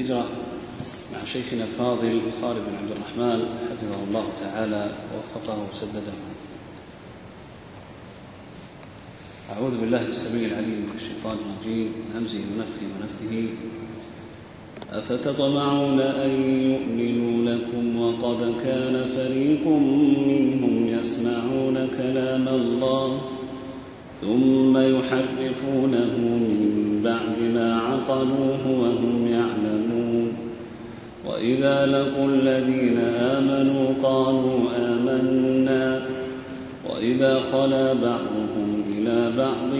الهجرة مع شيخنا الفاضل خالد بن عبد الرحمن حفظه الله تعالى ووفقه وسدده. أعوذ بالله السميع العليم من الشيطان الرجيم من همزه ونفخه ونفثه. أفتطمعون أن يؤمنوا لكم وقد كان فريق منهم يسمعون كلام الله ثم يحرفونه من بعد ما عقلوه وهم يعلمون. وإذا لقوا الذين آمنوا قالوا آمنا. وإذا خلا بعضهم إلى بعض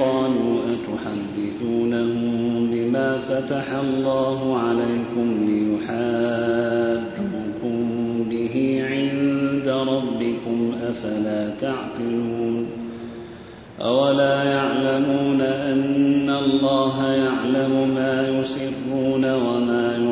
قالوا أتحدثونهم بما فتح الله عليكم ليحاجوكم به عند ربكم أفلا تعقلون. أولا يعلمون أن الله يعلم ما يسرون وما يعلنون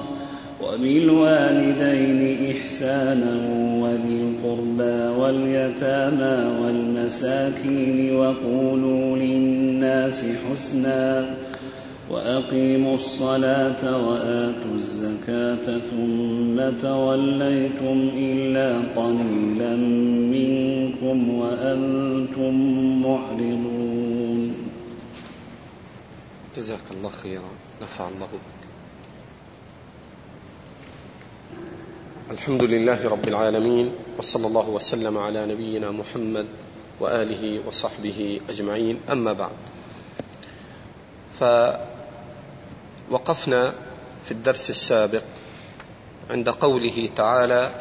وبالوالدين إحسانا وذي القربى واليتامى والمساكين وقولوا للناس حسنا وأقيموا الصلاة وآتوا الزكاة ثم توليتم إلا قليلا منكم وأنتم معرضون. جزاك الله خيرا. نفع الله. بك الحمد لله رب العالمين وصلى الله وسلم على نبينا محمد وآله وصحبه أجمعين. أما بعد فوقفنا في الدرس السابق عند قوله تعالى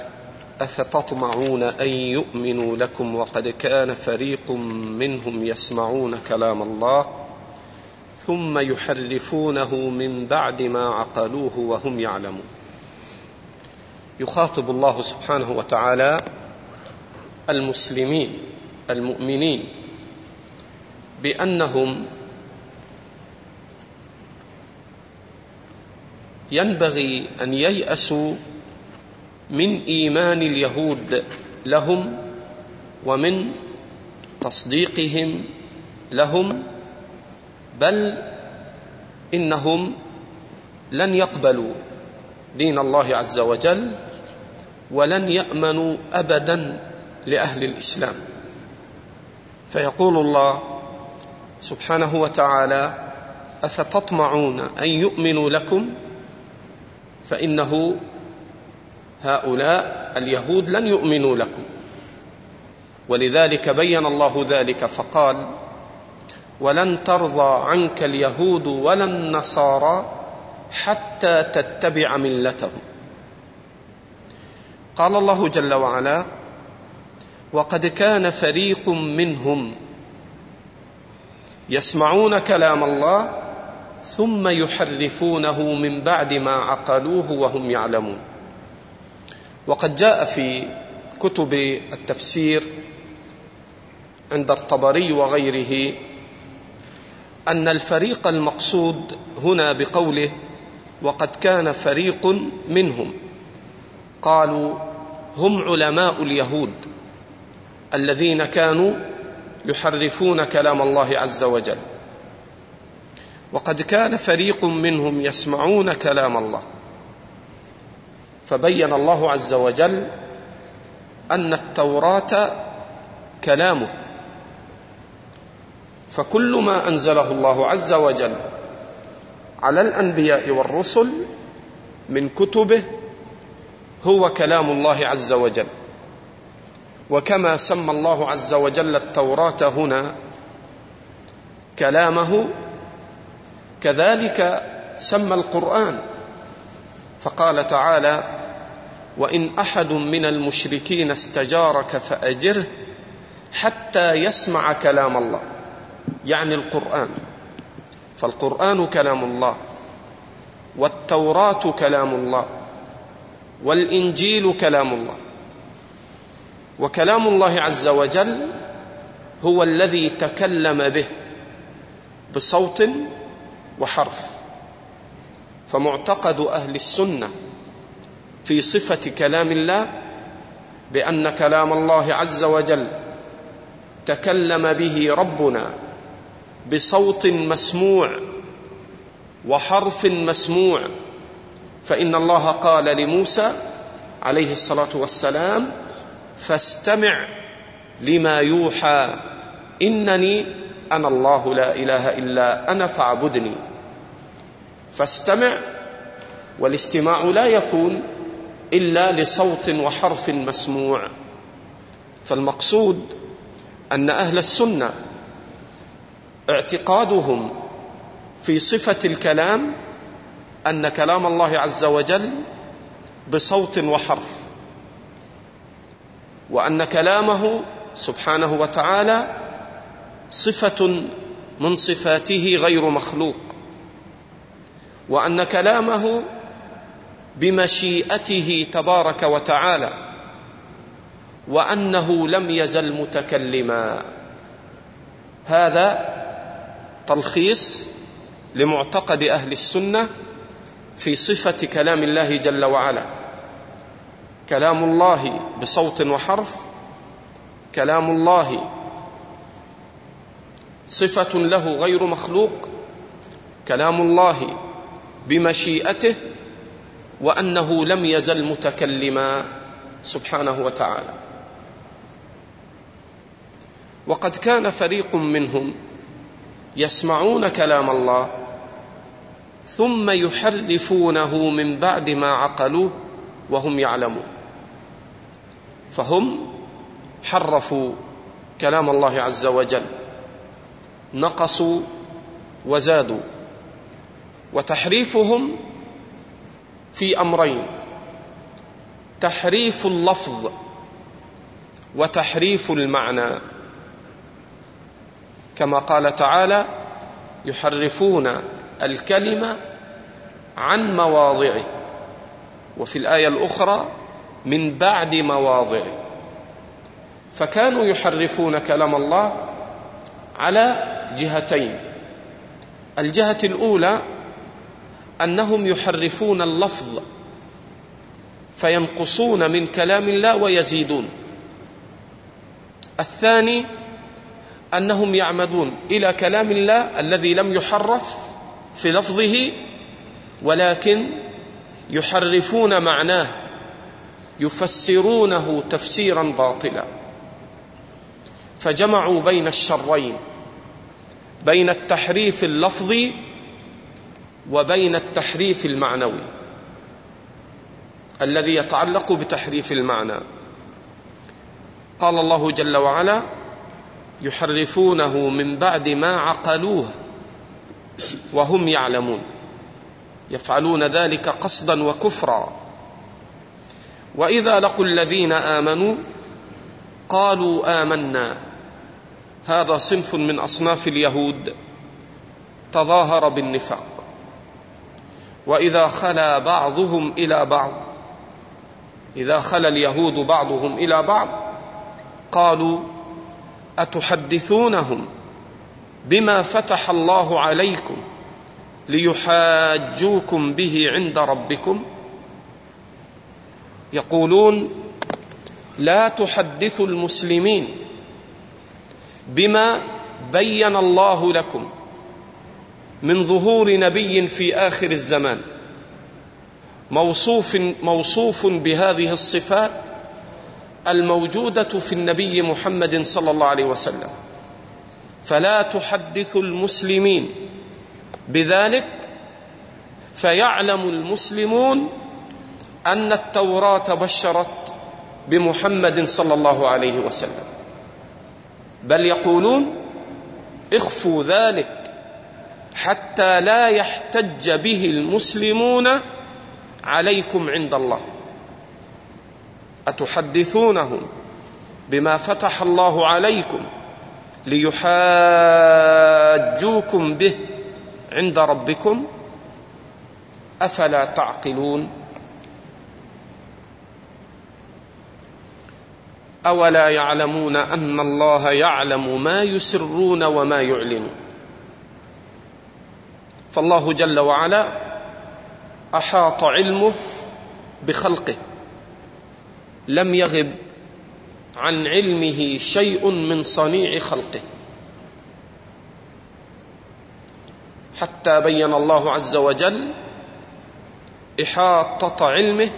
أفتطمعون أن يؤمنوا لكم وقد كان فريق منهم يسمعون كلام الله ثم يحرفونه من بعد ما عقلوه وهم يعلمون. يخاطب الله سبحانه وتعالى المسلمين المؤمنين بأنهم ينبغي أن ييأسوا من إيمان اليهود لهم ومن تصديقهم لهم بل إنهم لن يقبلوا دين الله عز وجل ولن يأمنوا ابدا لأهل الإسلام. فيقول الله سبحانه وتعالى أفتطمعون أن يؤمنوا لكم؟ فإنه هؤلاء اليهود لن يؤمنوا لكم. ولذلك بين الله ذلك فقال ولن ترضى عنك اليهود ولا النصارى حتى تتبع ملتهم. قال الله جل وعلا وقد كان فريق منهم يسمعون كلام الله ثم يحرفونه من بعد ما عقلوه وهم يعلمون. وقد جاء في كتب التفسير عند الطبري وغيره أن الفريق المقصود هنا بقوله وقد كان فريق منهم قالوا هم علماء اليهود الذين كانوا يحرفون كلام الله عز وجل. وقد كان فريق منهم يسمعون كلام الله. فبين الله عز وجل أن التوراة كلامه. فكل ما أنزله الله عز وجل على الأنبياء والرسل من كتبه هو كلام الله عز وجل. وكما سمى الله عز وجل التوراة هنا كلامه كذلك سمى القرآن. فقال تعالى وإن أحد من المشركين استجارك فأجره حتى يسمع كلام الله. يعني القرآن. فالقرآن كلام الله والتوراة كلام الله. والإنجيل كلام الله. وكلام الله عز وجل هو الذي تكلم به بصوت وحرف. فمعتقد أهل السنة في صفة كلام الله بأن كلام الله عز وجل تكلم به ربنا بصوت مسموع وحرف مسموع فإن الله قال لموسى عليه الصلاة والسلام فاستمع لما يوحى إنني أنا الله لا إله إلا أنا فاعبدني. فاستمع والاستماع لا يكون إلا لصوت وحرف مسموع. فالمقصود أن أهل السنة اعتقادهم في صفة الكلام أن كلام الله عز وجل بصوت وحرف وأن كلامه سبحانه وتعالى صفة من صفاته غير مخلوق وأن كلامه بمشيئته تبارك وتعالى وأنه لم يزل متكلما. هذا تلخيص لمعتقد أهل السنة في صفة كلام الله جل وعلا. كلام الله بصوت وحرف كلام الله صفة له غير مخلوق كلام الله بمشيئته وأنه لم يزل متكلما سبحانه وتعالى. وقد كان فريق منهم يسمعون كلام الله ثم يحرفونه من بعد ما عقلوه وهم يعلمون. فهم حرفوا كلام الله عز وجل نقصوا وزادوا وتحريفهم في أمرين تحريف اللفظ وتحريف المعنى. كما قال تعالى يحرفون الكلمة عن مواضعه. وفي الآية الأخرى من بعد مواضعه. فكانوا يحرفون كلام الله على جهتين. الجهة الأولى أنهم يحرفون اللفظ فينقصون من كلام الله ويزيدون. الثاني أنهم يعمدون إلى كلام الله الذي لم يحرف في لفظه ولكن يحرفون معناه يفسرونه تفسيرا باطلا. فجمعوا بين الشرين بين التحريف اللفظي وبين التحريف المعنوي الذي يتعلق بتحريف المعنى. قال الله جل وعلا يحرفونه من بعد ما عقلوه. وهم يعلمون. يفعلون ذلك قصدا وكفرا. وإذا لقوا الذين آمنوا قالوا آمنا. هذا صنف من أصناف اليهود. تظاهر بالنفاق. وإذا خلا بعضهم إلى بعض. إذا خلا اليهود بعضهم إلى بعض. قالوا أتحدثونهم؟ بما فتح الله عليكم ليحاجوكم به عند ربكم. يقولون لا تحدثوا المسلمين بما بين الله لكم من ظهور نبي في آخر الزمان. موصوف موصوف بهذه الصفات الموجودة في النبي محمد صلى الله عليه وسلم. فلا تحدثوا المسلمين. بذلك فيعلم المسلمون أن التوراة بشرت بمحمد صلى الله عليه وسلم. بل يقولون اخفوا ذلك حتى لا يحتج به المسلمون عليكم عند الله. أتحدثونهم بما فتح الله عليكم؟ ليحاجوكم به عند ربكم أفلا تعقلون؟ أولا يعلمون أن الله يعلم ما يسرون وما يعلنون. فالله جل وعلا أحاط علمه بخلقه. لم يغب عن علمه شيء من صنيع خلقه. حتى بين الله عز وجل إحاطة علمه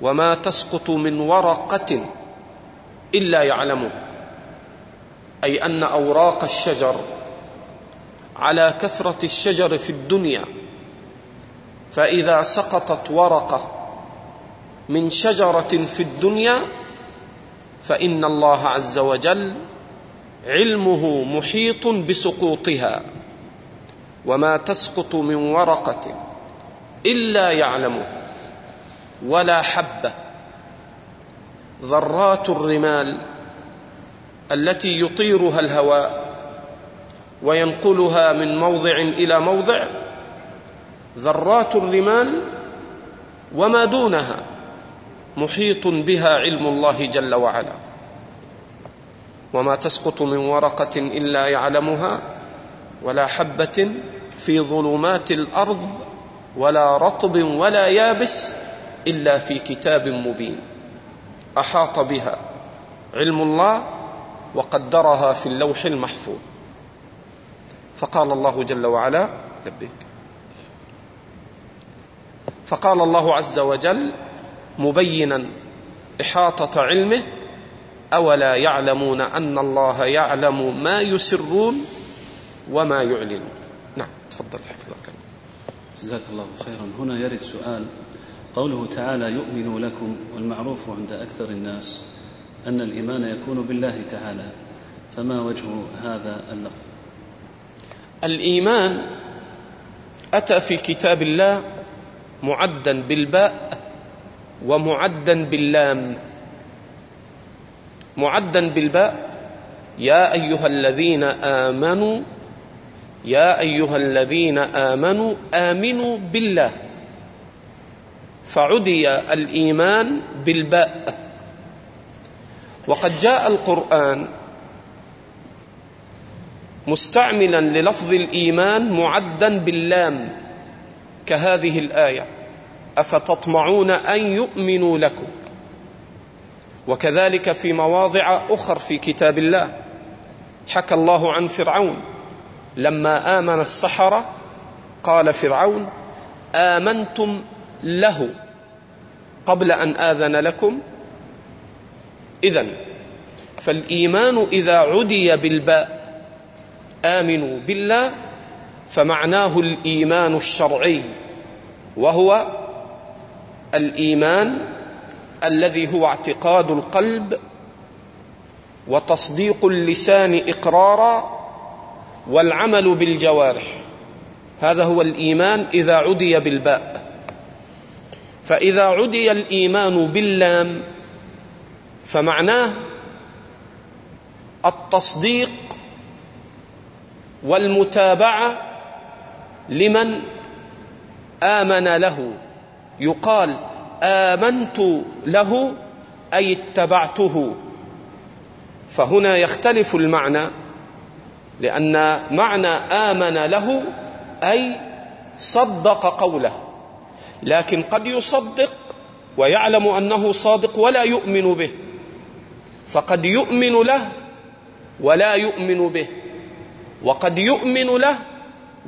وما تسقط من ورقة إلا يعلمها. أي أن أوراق الشجر على كثرة الشجر في الدنيا فإذا سقطت ورقة من شجرة في الدنيا فإن الله عز وجل علمه محيط بسقوطها وما تسقط من ورقة إلا يعلمها ولا حبة. ذرات الرمال التي يطيرها الهواء وينقلها من موضع إلى موضع. ذرات الرمال وما دونها محيط بها علم الله جل وعلا. وما تسقط من ورقة إلا يعلمها ولا حبة في ظلمات الأرض ولا رطب ولا يابس إلا في كتاب مبين. أحاط بها علم الله وقدرها في اللوح المحفوظ. فقال الله جل وعلا لبيك. فقال الله عز وجل مبينا إحاطة علمه أولا يعلمون أن الله يعلم ما يسرون وما يعلنون. نعم تفضل حفظك. جزاك الله خيرا. هنا يرد سؤال. قوله تعالى يؤمن لكم والمعروف عند أكثر الناس أن الإيمان يكون بالله تعالى. فما وجه هذا اللفظ؟ الإيمان أتى في كتاب الله معدا بالباء ومعدا باللام. معدا بالباء. يا أيها الذين آمنوا يا أيها الذين آمنوا آمنوا بالله. فعدي الإيمان بالباء. وقد جاء القرآن مستعملا للفظ الإيمان معدا باللام كهذه الآية. أفتطمعون أن يؤمنوا لكم؟ وكذلك في مواضع أخر في كتاب الله. حكى الله عن فرعون. لما آمن السحرة قال فرعون آمنتم له قبل أن آذن لكم؟ اذا فالإيمان إذا عدي بالباء آمنوا بالله فمعناه الإيمان الشرعي وهو الإيمان الذي هو اعتقاد القلب وتصديق اللسان إقرارا والعمل بالجوارح. هذا هو الإيمان إذا عدي بالباء. فإذا عدي الإيمان باللام فمعناه التصديق والمتابعة لمن آمن له. يقال آمنت له أي اتبعته. فهنا يختلف المعنى لأن معنى آمن له أي صدق قوله. لكن قد يصدق ويعلم أنه صادق ولا يؤمن به. فقد يؤمن له ولا يؤمن به. وقد يؤمن له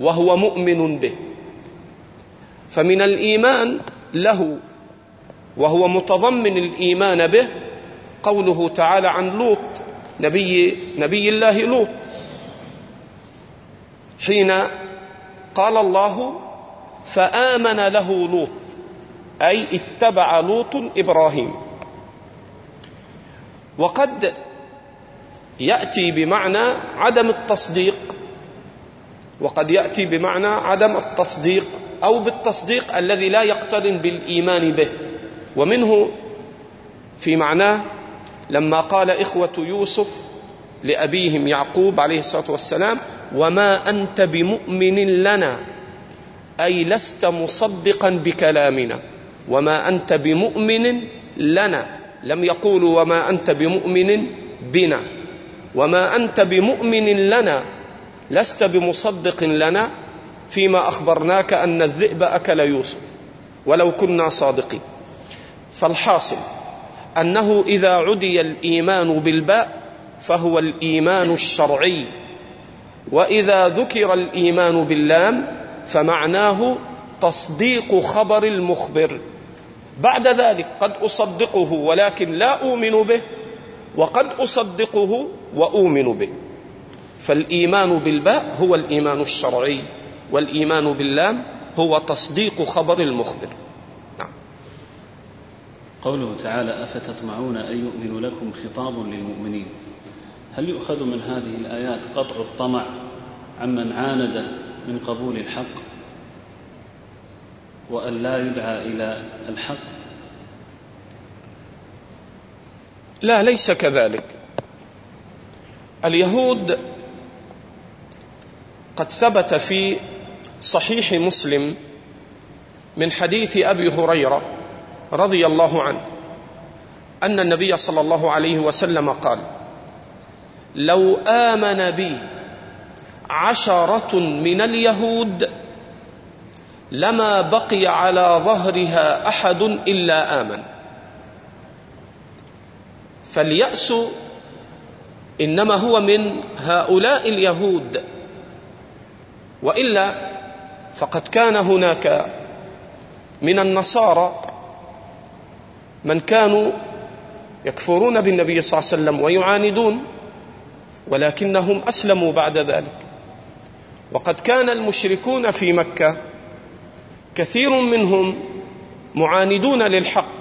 وهو مؤمن به. فمن الإيمان له وهو متضمن الإيمان به قوله تعالى عن لوط نبي نبي الله لوط. حين قال الله فآمن له لوط أي اتبع لوط إبراهيم. وقد يأتي بمعنى عدم التصديق وقد يأتي بمعنى عدم التصديق. أو بالتصديق الذي لا يقترن بالإيمان به. ومنه في معناه لما قال إخوة يوسف لأبيهم يعقوب عليه الصلاة والسلام وما أنت بمؤمن لنا أي لست مصدقا بكلامنا. وما أنت بمؤمن لنا لم يقولوا وما أنت بمؤمن بنا. وما أنت بمؤمن لنا لست بمصدق لنا فيما أخبرناك أن الذئب أكل يوسف ولو كنا صادقين. فالحاصل أنه إذا عدي الإيمان بالباء فهو الإيمان الشرعي وإذا ذكر الإيمان باللام فمعناه تصديق خبر المخبر. بعد ذلك قد أصدقه ولكن لا أؤمن به وقد أصدقه وأؤمن به. فالإيمان بالباء هو الإيمان الشرعي. والإيمان باللام هو تصديق خبر المخبر. نعم. قوله تعالى أفتطمعون أن يؤمنوا لكم خطاب للمؤمنين؟ هل يؤخذ من هذه الآيات قطع الطمع عمن عاند من قبول الحق وأن لا يدعى إلى الحق؟ لا ليس كذلك. اليهود قد ثبت في صحيح مسلم من حديث أبي هريرة رضي الله عنه أن النبي صلى الله عليه وسلم قال لو آمن بي عشرة من اليهود لما بقي على ظهرها أحد إلا آمن. فاليأس إنما هو من هؤلاء اليهود وإلا فقد كان هناك من النصارى من كانوا يكفرون بالنبي صلى الله عليه وسلم ويعاندون ولكنهم أسلموا بعد ذلك. وقد كان المشركون في مكة كثير منهم معاندون للحق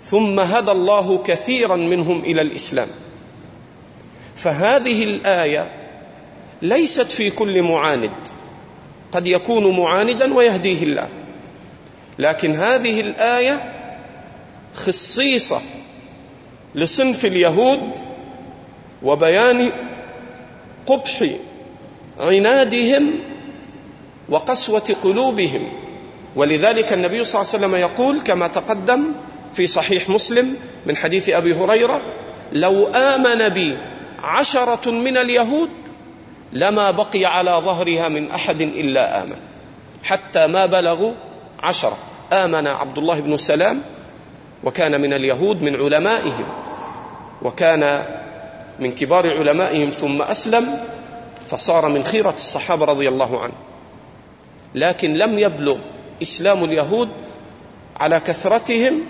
ثم هدى الله كثيرا منهم إلى الإسلام. فهذه الآية ليست في كل معاند. قد يكون معاندا ويهديه الله. لكن هذه الآية خصيصة لصنف اليهود وبيان قبح عنادهم وقسوة قلوبهم. ولذلك النبي صلى الله عليه وسلم يقول كما تقدم في صحيح مسلم من حديث أبي هريرة لو آمن بي عشرة من اليهود لما بقي على ظهرها من أحد إلا آمن. حتى ما بلغوا عشره آمن عبد الله بن سلام وكان من اليهود من علمائهم. وكان من كبار علمائهم ثم أسلم فصار من خيرة الصحابة رضي الله عنه. لكن لم يبلغ إسلام اليهود على كثرتهم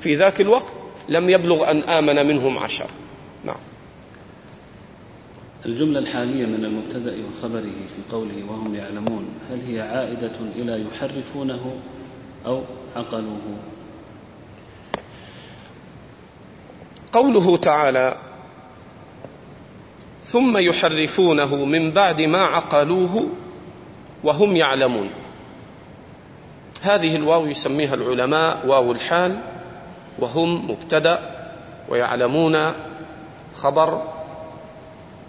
في ذاك الوقت لم يبلغ أن آمن منهم عشر. نعم. الجملة الحالية من المبتدأ وخبره في قوله وهم يعلمون هل هي عائدة إلى يحرفونه أو عقلوه؟ قوله تعالى ثم يحرفونه من بعد ما عقلوه وهم يعلمون هذه الواو يسميها العلماء واو الحال وهم مبتدأ ويعلمون خبر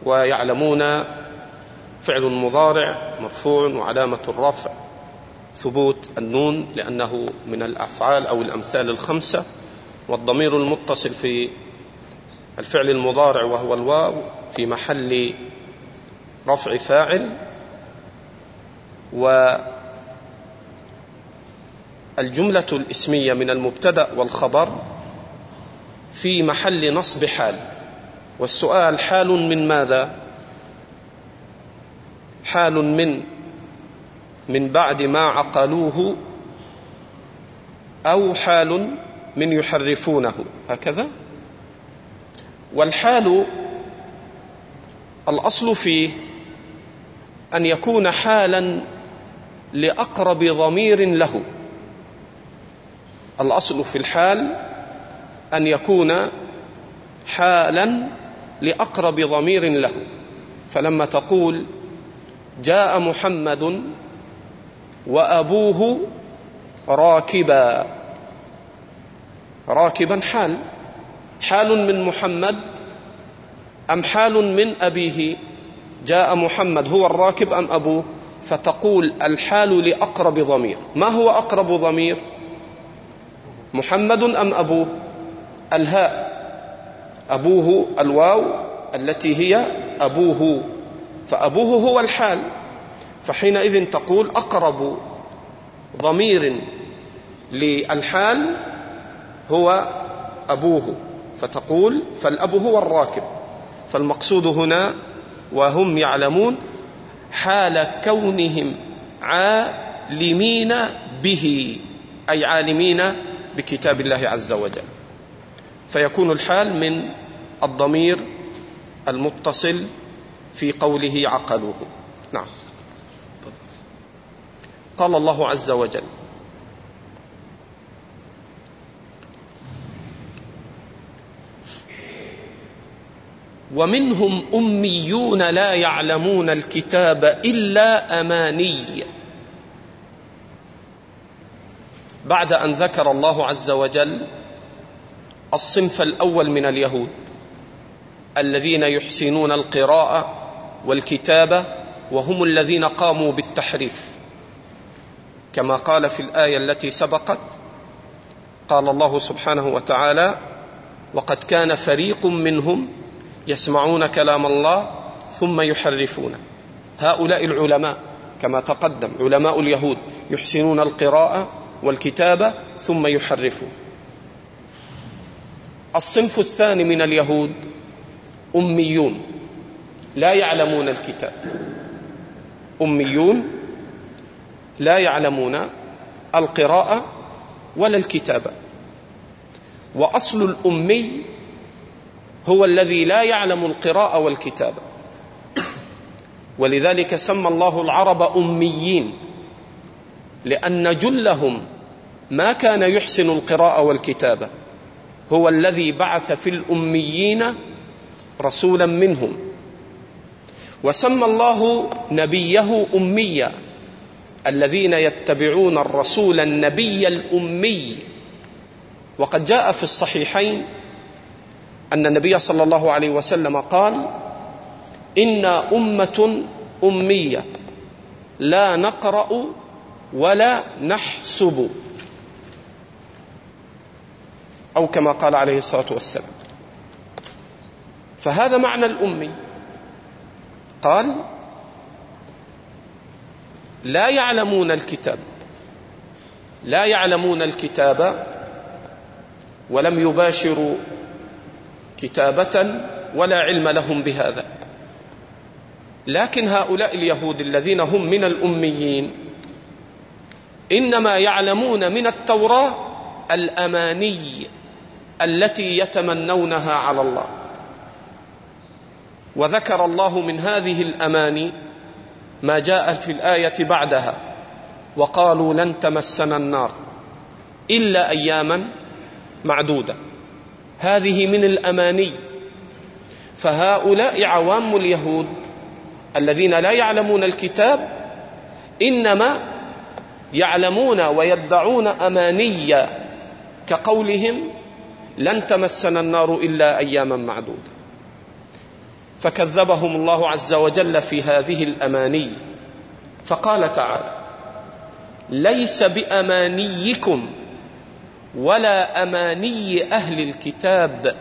ويعلمون فعل مضارع مرفوع وعلامة الرفع ثبوت النون لأنه من الأفعال أو الأمثال الخمسة والضمير المتصل في الفعل المضارع وهو الواو في محل رفع فاعل والجملة الاسمية من المبتدأ والخبر في محل نصب حال. والسؤال حال من ماذا؟ حال من من بعد ما عقلوه أو حال من يحرفونه هكذا؟ والحال الأصل فيه أن يكون حالا لأقرب ضمير له. الأصل في الحال أن يكون حالا لأقرب ضمير له. فلما تقول جاء محمد وأبوه راكبا. راكبا حال. حال من محمد أم حال من أبيه؟ جاء محمد هو الراكب أم أبوه؟ فتقول الحال لأقرب ضمير. ما هو أقرب ضمير؟ محمد أم أبوه؟ الهاء. أبوه الواو التي هي أبوه. فأبوه هو الحال. فحينئذ تقول أقرب ضمير للحال هو أبوه. فتقول فالأب هو الراكب. فالمقصود هنا وهم يعلمون حال كونهم عالمين به أي عالمين بكتاب الله عز وجل. فيكون الحال من الضمير المتصل في قوله عقلوه. نعم. قال الله عز وجل ومنهم أميون لا يعلمون الكتاب إلا أماني. بعد أن ذكر الله عز وجل الصنف الأول من اليهود الذين يحسنون القراءة والكتابه وهم الذين قاموا بالتحريف. كما قال في الآية التي سبقت قال الله سبحانه وتعالى وقد كان فريق منهم يسمعون كلام الله ثم يحرفونه هؤلاء العلماء كما تقدم علماء اليهود يحسنون القراءة والكتابه ثم يحرفون. الصنف الثاني من اليهود أميون. لا يعلمون الكتاب. أميون لا يعلمون القراءة ولا الكتابه وأصل الأمي هو الذي لا يعلم القراءة والكتابه ولذلك سمى الله العرب أميين لأن جلهم ما كان يحسن القراءة والكتابة. هو الذي بعث في الأميين رسولا منهم. وسمى الله نبيه أميا الذين يتبعون الرسول النبي الأمي. وقد جاء في الصحيحين أن النبي صلى الله عليه وسلم قال أنا أمة أمية لا نقرأ ولا نحسب. أو كما قال عليه الصلاة والسلام. فهذا معنى الامي قال لا يعلمون الكتاب. لا يعلمون الكتاب ولم يباشروا كتابة ولا علم لهم بهذا. لكن هؤلاء اليهود الذين هم من الأميين إنما يعلمون من التوراة الأماني. التي يتمنونها على الله. وذكر الله من هذه الأماني ما جاء في الآية بعدها وقالوا لن تمسنا النار إلا أياما معدودة. هذه من الأماني. فهؤلاء عوام اليهود الذين لا يعلمون الكتاب إنما يعلمون ويدعون أماني كقولهم لن تمسنا النار إلا أياما معدودة. فكذبهم الله عز وجل في هذه الأماني. فقال تعالى ليس بأمانيكم ولا أماني أهل الكتاب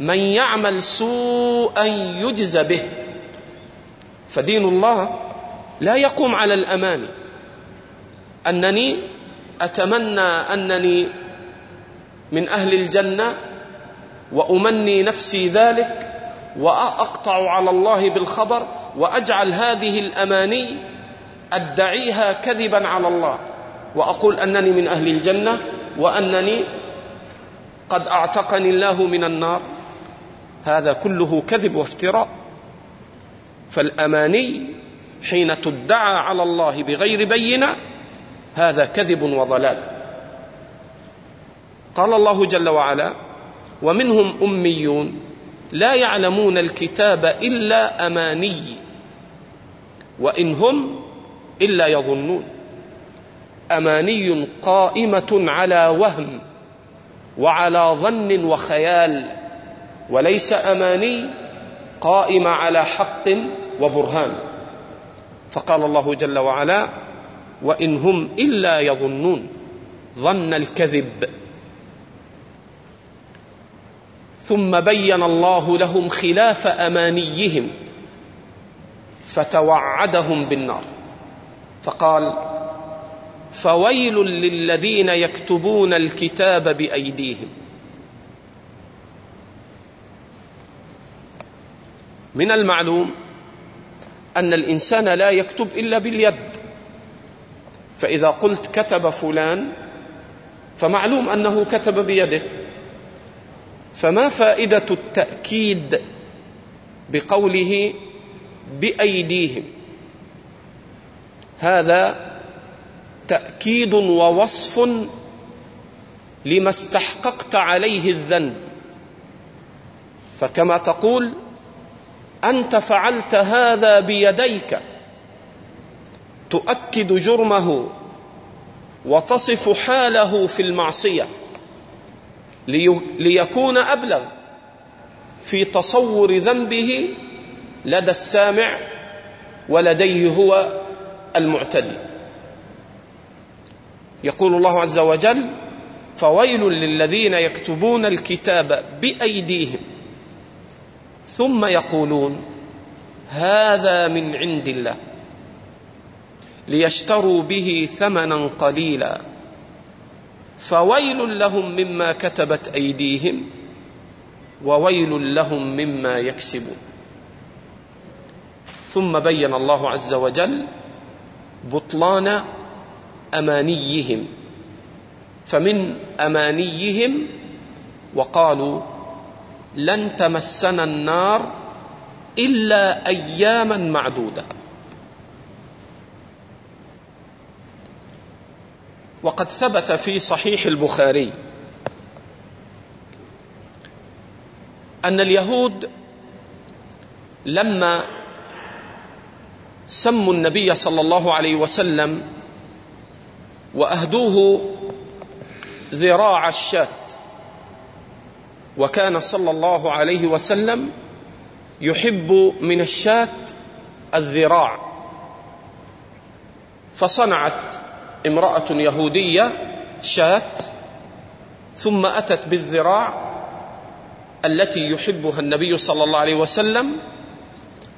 من يعمل سوءا يجز به. فدين الله لا يقوم على الأماني. أنني أتمنى أنني من أهل الجنة وأمني نفسي ذلك وأقطع على الله بالخبر وأجعل هذه الأماني أدعيها كذبا على الله. وأقول أنني من أهل الجنة وأنني قد أعتقني الله من النار. هذا كله كذب وافتراء. فالأماني حين تدعى على الله بغير بينة هذا كذب وضلال. قال الله جل وعلا ومنهم أميون لا يعلمون الكتاب إلا أماني وإن هم إلا يظنون. أماني قائمة على وهم وعلى ظن وخيال وليس أماني قائمة على حق وبرهان. فقال الله جل وعلا وإن هم إلا يظنون. ظن الكذب. ثم بين الله لهم خلاف أمانيهم فتوعدهم بالنار. فقال فويل للذين يكتبون الكتاب بأيديهم. من المعلوم أن الإنسان لا يكتب إلا باليد. فإذا قلت كتب فلان فمعلوم أنه كتب بيده. فما فائدة التأكيد بقوله بأيديهم؟ هذا تأكيد ووصف لما استحققت عليه الذنب. فكما تقول أنت فعلت هذا بيديك. تؤكد جرمه وتصف حاله في المعصية. ليكون أبلغ في تصور ذنبه لدى السامع ولديه هو المعتدي. يقول الله عز وجل فويل للذين يكتبون الكتاب بأيديهم ثم يقولون هذا من عند الله ليشتروا به ثمنا قليلا فويل لهم مما كتبت أيديهم وويل لهم مما يكسبون. ثم بين الله عز وجل بطلان أمانيهم. فمن أمانيهم وقالوا لن تمسنا النار إلا أياما معدودة. وقد ثبت في صحيح البخاري أن اليهود لما سموا النبي صلى الله عليه وسلم وأهدوه ذراع الشاة وكان صلى الله عليه وسلم يحب من الشاة الذراع فصنعت امرأة يهودية شاة ثم أتت بالذراع التي يحبها النبي صلى الله عليه وسلم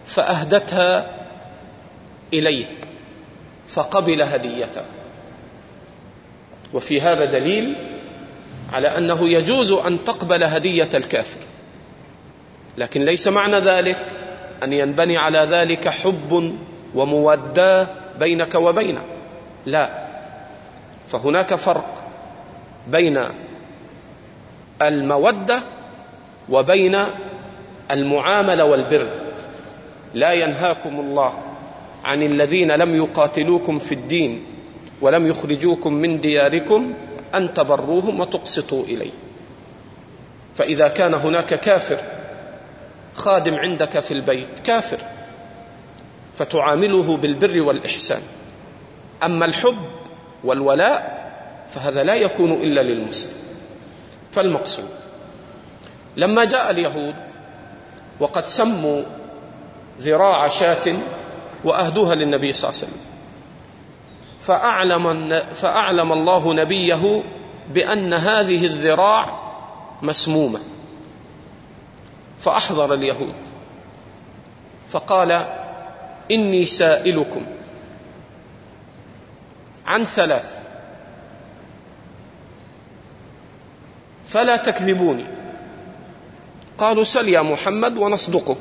فأهدتها إليه فقبل هديته. وفي هذا دليل على أنه يجوز أن تقبل هدية الكافر. لكن ليس معنى ذلك أن ينبني على ذلك حب وموداه بينك وبينه. لا. فهناك فرق بين المودة وبين المعاملة والبر. لا ينهاكم الله عن الذين لم يقاتلوكم في الدين ولم يخرجوكم من دياركم أن تبروهم وتقسطوا إليه. فإذا كان هناك كافر خادم عندك في البيت كافر فتعامله بالبر والإحسان. أما الحب والولاء فهذا لا يكون إلا للمسلم. فالمقصود لما جاء اليهود وقد سموا ذراع شاة وأهدوها للنبي صلى الله عليه وسلم فأعلم فأعلم الله نبيه بأن هذه الذراع مسمومة. فأحضر اليهود فقال إني سائلكم عن ثلاث. فلا تكذبوني. قالوا سل يا محمد ونصدقك.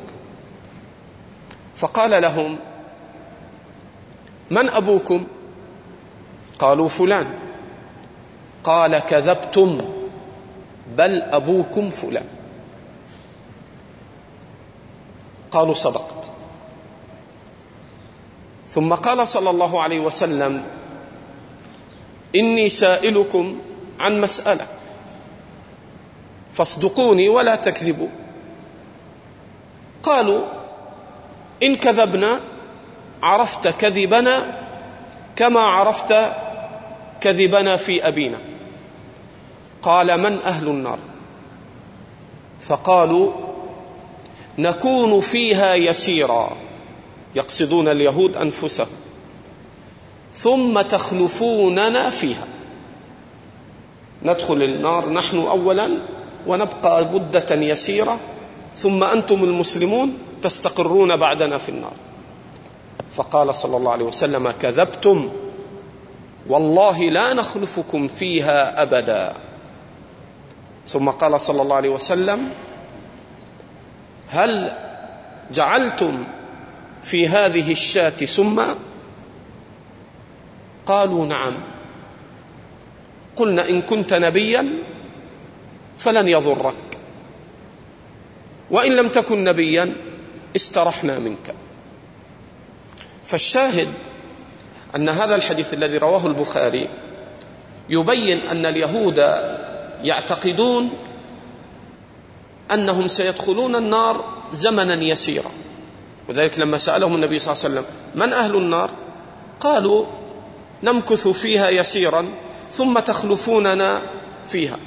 فقال لهم من أبوكم؟ قالوا فلان. قال كذبتم بل أبوكم فلان. قالوا صدقت. ثم قال صلى الله عليه وسلم إني سائلكم عن مسألة. فاصدقوني ولا تكذبوا. قالوا إن كذبنا عرفت كذبنا كما عرفت كذبنا في أبينا. قال من أهل النار؟ فقالوا نكون فيها يسيرا. يقصدون اليهود أنفسهم. ثم تخلفوننا فيها. ندخل النار نحن اولا ونبقى مدة يسيرة ثم أنتم المسلمون تستقرون بعدنا في النار. فقال صلى الله عليه وسلم كذبتم والله لا نخلفكم فيها أبدا. ثم قال صلى الله عليه وسلم هل جعلتم في هذه الشاة سما قالوا نعم. قلنا إن كنت نبيا فلن يضرك. وإن لم تكن نبيا استرحنا منك. فالشاهد أن هذا الحديث الذي رواه البخاري يبين أن اليهود يعتقدون أنهم سيدخلون النار زمنا يسيرا. وذلك لما سألهم النبي صلى الله عليه وسلم من أهل النار؟ قالوا نمكث فيها يسيرا ثم تخلفوننا فيها.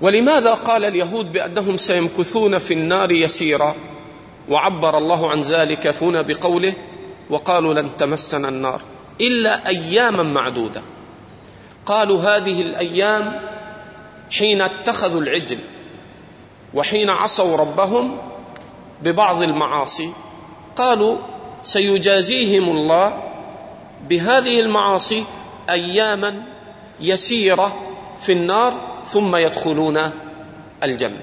ولماذا قال اليهود بأنهم سيمكثون في النار يسيرا؟ وعبر الله عن ذلك هنا بقوله وقالوا لن تمسنا النار إلا أياما معدودة. قالوا هذه الأيام حين اتخذوا العجل وحين عصوا ربهم ببعض المعاصي قالوا سيجازيهم الله بهذه المعاصي أياما يسيرة في النار ثم يدخلون الجنة.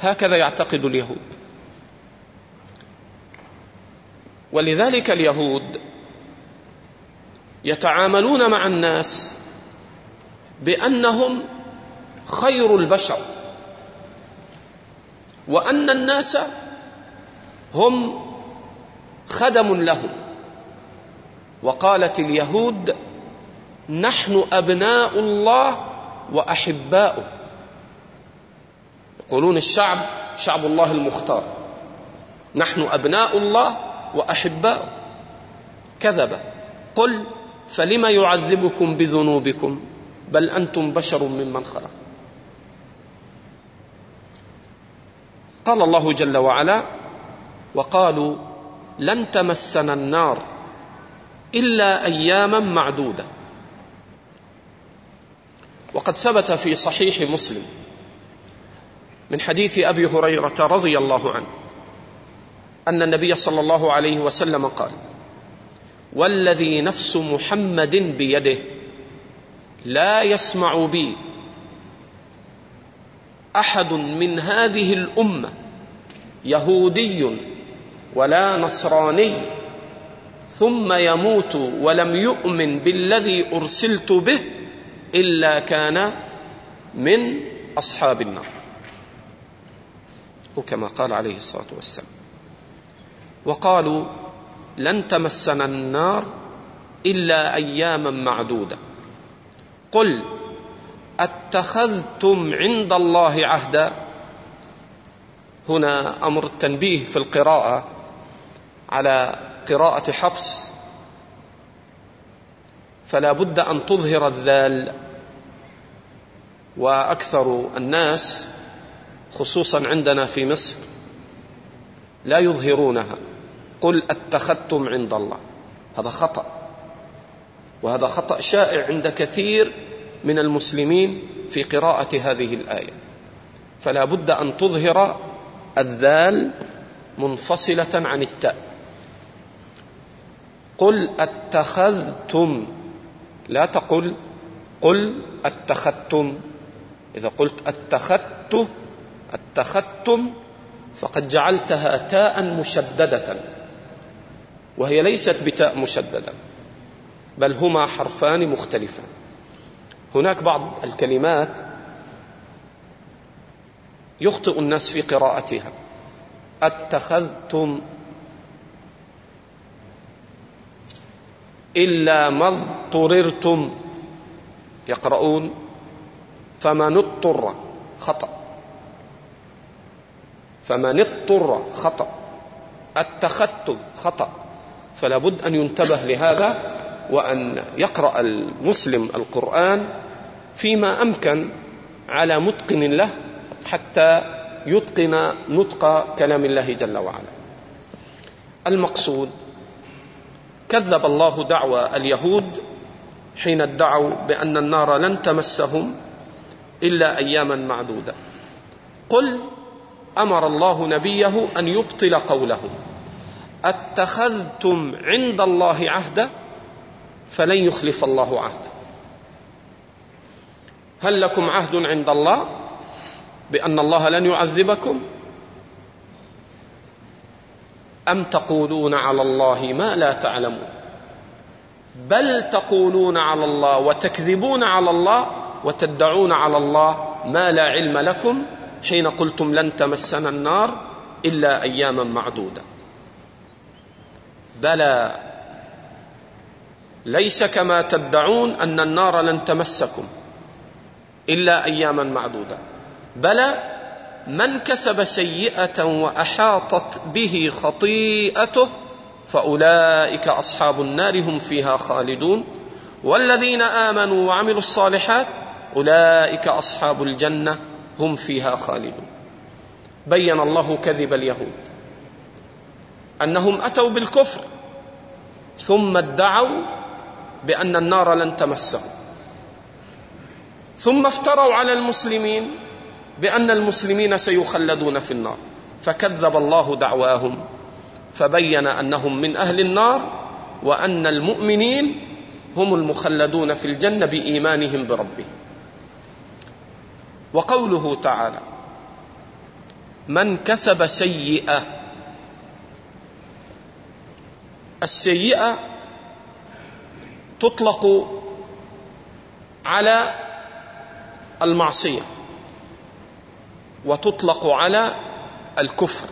هكذا يعتقد اليهود. ولذلك اليهود يتعاملون مع الناس بأنهم خير البشر وأن الناس هم خدم لهم وقالت اليهود نحن أبناء الله وأحباؤه. يقولون الشعب شعب الله المختار. نحن أبناء الله وأحباؤه. كذب. قل فلم يعذبكم بذنوبكم؟ بل أنتم بشر ممن خلق. قال الله جل وعلا وقالوا لن تمسنا النار إلا أياما معدودة. وقد ثبت في صحيح مسلم من حديث أبي هريرة رضي الله عنه أن النبي صلى الله عليه وسلم قال والذي نفس محمد بيده لا يسمع بي أحد من هذه الأمة يهودي ولا نصراني. ثم يموت ولم يؤمن بالذي أرسلت به إلا كان من أصحاب النار. وكما قال عليه الصلاة والسلام. وقالوا لن تمسنا النار إلا أياما معدودة. قل أتخذتم عند الله عهدا. هنا أمر التنبيه في القراءة على قراءة حفص فلا بد أن تظهر الذال. وأكثر الناس خصوصا عندنا في مصر لا يظهرونها. قل اتخذتم عند الله. هذا خطأ. وهذا خطأ شائع عند كثير من المسلمين في قراءة هذه الآية. فلا بد أن تظهر الذال منفصلة عن التاء. قل أتخذتم. لا تقل قل أتخذتم. إذا قلت أتخذت أتخذتم فقد جعلتها تاء مشددة وهي ليست بتاء مشددة بل هما حرفان مختلفان. هناك بعض الكلمات يخطئ الناس في قراءتها. أتخذتم. إلا ما اضطررتم. يقرؤون. فمن اضطر خطأ. فمن اضطر خطأ. اتخذتم خطأ. فلا بد أن ينتبه لهذا وأن يقرأ المسلم القرآن فيما أمكن على متقن له حتى يتقن نطق كلام الله جل وعلا. المقصود كذب الله دعوى اليهود حين ادعوا بأن النار لن تمسهم إلا أياما معدودة. قل أمر الله نبيه أن يبطل قولهم. أتخذتم عند الله عهدا فلن يخلف الله عهدا. هل لكم عهد عند الله بأن الله لن يعذبكم؟ أم تقولون على الله ما لا تعلمون؟ بل تقولون على الله وتكذبون على الله وتدعون على الله ما لا علم لكم حين قلتم لن تمسنا النار إلا أياما معدودة. بلى. ليس كما تدعون أن النار لن تمسكم إلا أياما معدودة. بلى. من كسب سيئة وأحاطت به خطيئته فأولئك أصحاب النار هم فيها خالدون. والذين آمنوا وعملوا الصالحات أولئك أصحاب الجنة هم فيها خالدون. بين الله كذب اليهود أنهم أتوا بالكفر ثم ادعوا بأن النار لن تمسهم. ثم افتروا على المسلمين بأن المسلمين سيخلدون في النار. فكذب الله دعواهم فبين أنهم من أهل النار وأن المؤمنين هم المخلدون في الجنة بإيمانهم بربهم وقوله تعالى من كسب سيئة السيئة تطلق على المعصية. وتطلق على الكفر.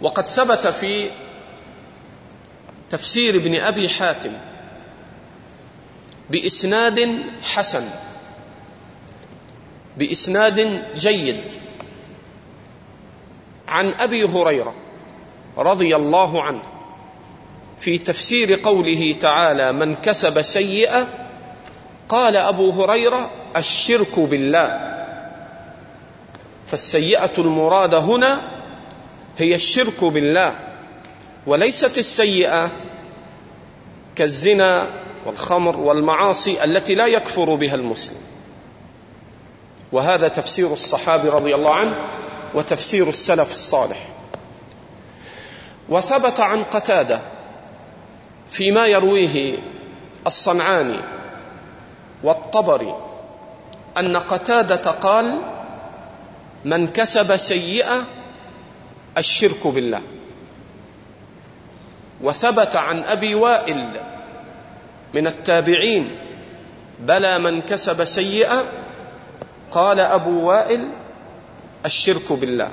وقد ثبت في تفسير ابن أبي حاتم بإسناد حسن بإسناد جيد عن أبي هريرة رضي الله عنه في تفسير قوله تعالى من كسب سيئة قال أبو هريرة الشرك بالله. فالسيئة المراد هنا هي الشرك بالله وليست السيئة كالزنا والخمر والمعاصي التي لا يكفر بها المسلم. وهذا تفسير الصحابي رضي الله عنه وتفسير السلف الصالح. وثبت عن قتادة فيما يرويه الصنعاني والطبري أن قتادة قال من كسب سيئة الشرك بالله. وثبت عن أبي وائل من التابعين بلى من كسب سيئة قال أبو وائل الشرك بالله.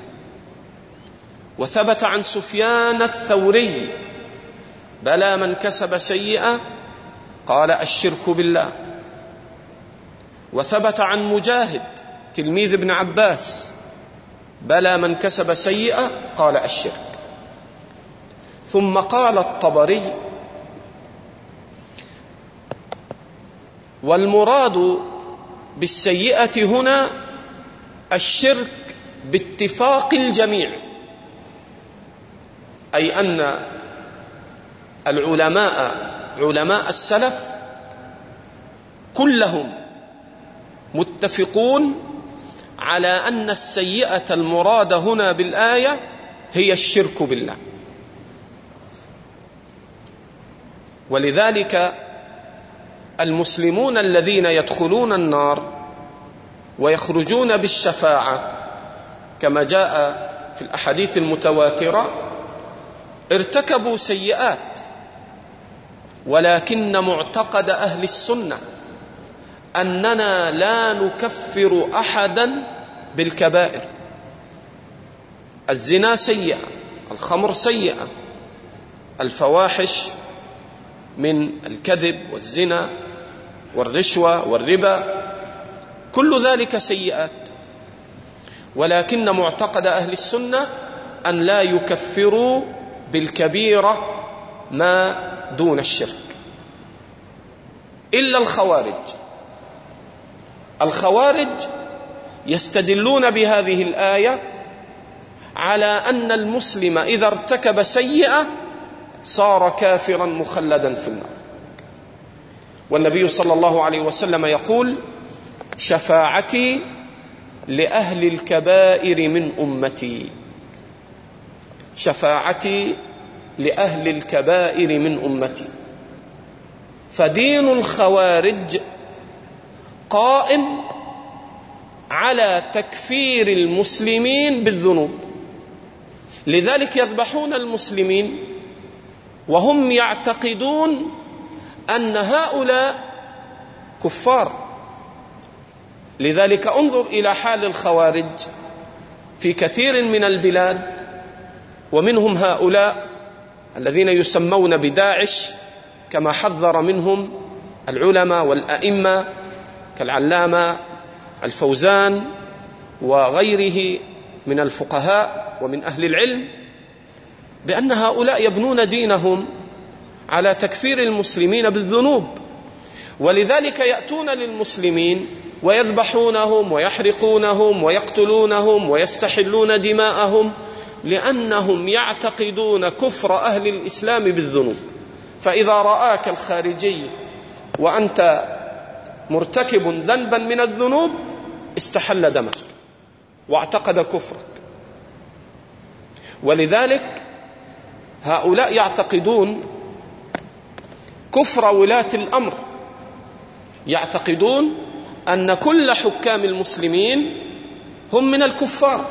وثبت عن سفيان الثوري بلى من كسب سيئة قال الشرك بالله. وثبت عن مجاهد تلميذ ابن عباس بلى من كسب سيئة قال الشرك. ثم قال الطبري والمراد بالسيئة هنا الشرك باتفاق الجميع أي أن العلماء علماء السلف كلهم متفقون على أن السيئة المراد هنا بالآية هي الشرك بالله. ولذلك المسلمون الذين يدخلون النار ويخرجون بالشفاعة كما جاء في الأحاديث المتواترة ارتكبوا سيئات ولكن معتقد أهل السنة أننا لا نكفر أحدا بالكبائر. الزنا سيئة الخمر سيئة الفواحش من الكذب والزنا والرشوة والربا كل ذلك سيئات. ولكن معتقد أهل السنة أن لا يكفروا بالكبيرة ما دون الشرك. إلا الخوارج. الخوارج يستدلون بهذه الآية على أن المسلم إذا ارتكب سيئة صار كافرا مخلدا في النار. والنبي صلى الله عليه وسلم يقول شفاعتي لأهل الكبائر من أمتي. شفاعتي لأهل الكبائر من أمتي. فدين الخوارج قائم على تكفير المسلمين بالذنوب. لذلك يذبحون المسلمين وهم يعتقدون أن هؤلاء كفار. لذلك انظر إلى حال الخوارج في كثير من البلاد ومنهم هؤلاء الذين يسمون بداعش كما حذر منهم العلماء والأئمة كالعلامة الفوزان وغيره من الفقهاء ومن أهل العلم بأن هؤلاء يبنون دينهم على تكفير المسلمين بالذنوب. ولذلك يأتون للمسلمين ويذبحونهم ويحرقونهم ويقتلونهم ويستحلون دماءهم لأنهم يعتقدون كفر أهل الإسلام بالذنوب. فإذا رآك الخارجي وأنت مرتكب ذنبا من الذنوب استحل دمك واعتقد كفرك. ولذلك هؤلاء يعتقدون كفر ولاة الأمر. يعتقدون أن كل حكام المسلمين هم من الكفار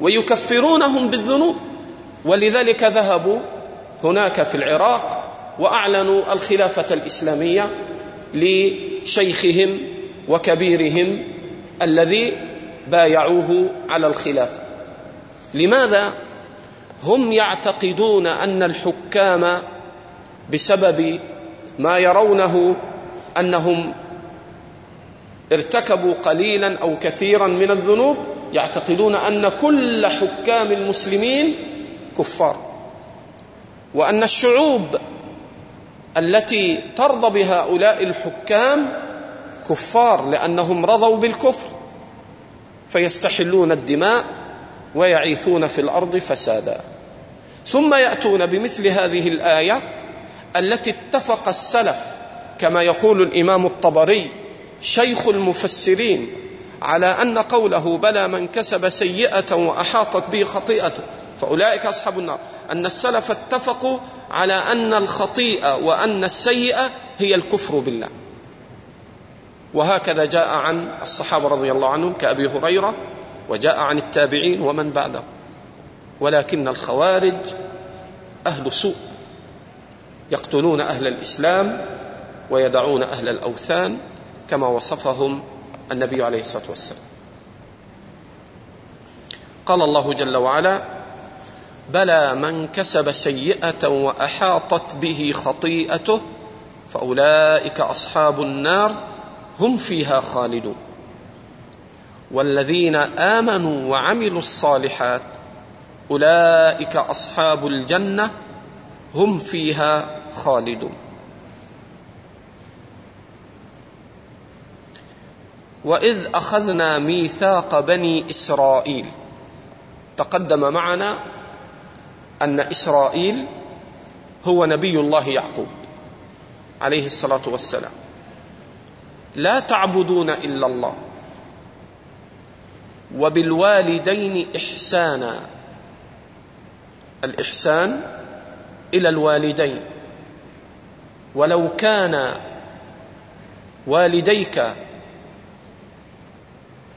ويكفرونهم بالذنوب. ولذلك ذهبوا هناك في العراق وأعلنوا الخلافة الإسلامية لشيخهم وكبيرهم الذي بايعوه على الخلافه لماذا هم يعتقدون أن الحكام بسبب ما يرونه أنهم ارتكبوا قليلا أو كثيرا من الذنوب يعتقدون أن كل حكام المسلمين كفار وأن الشعوب التي ترضى بهؤلاء الحكام كفار لأنهم رضوا بالكفر فيستحلون الدماء ويعيثون في الأرض فسادا. ثم يأتون بمثل هذه الآية التي اتفق السلف كما يقول الإمام الطبري شيخ المفسرين على أن قوله بلى من كسب سيئة وأحاطت به خطيئته. فأولئك أصحاب النار. أن السلف اتفقوا على أن الخطيئة وأن السيئة هي الكفر بالله. وهكذا جاء عن الصحابة رضي الله عنهم كأبي هريرة وجاء عن التابعين ومن بعدهم. ولكن الخوارج أهل سوء يقتلون أهل الإسلام ويدعون أهل الأوثان كما وصفهم النبي عليه الصلاة والسلام. قال الله جل وعلا بلى من كسب سيئة وأحاطت به خطيئته فأولئك أصحاب النار هم فيها خالدون. والذين آمنوا وعملوا الصالحات أولئك أصحاب الجنة هم فيها خالدون. وإذ أخذنا ميثاق بني إسرائيل تقدم معنا أن إسرائيل هو نبي الله يعقوب عليه الصلاة والسلام. لا تعبدون إلا الله وبالوالدين إحسانا. الإحسان إلى الوالدين. ولو كان والديك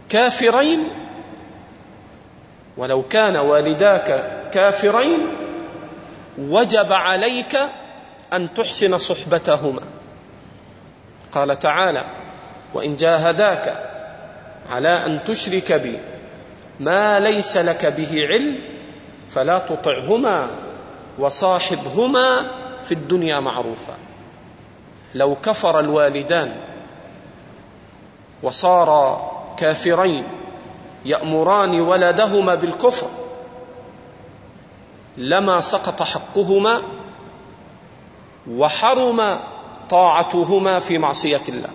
كافرين ولو كان والداك كافرين وجب عليك أن تحسن صحبتهما. قال تعالى وإن جاهداك على أن تشرك بي ما ليس لك به علم فلا تطعهما وصاحبهما في الدنيا معروفا. لو كفر الوالدان وصارا كافرين يأمران ولدهما بالكفر لما سقط حقهما وحرم طاعتهما في معصية الله.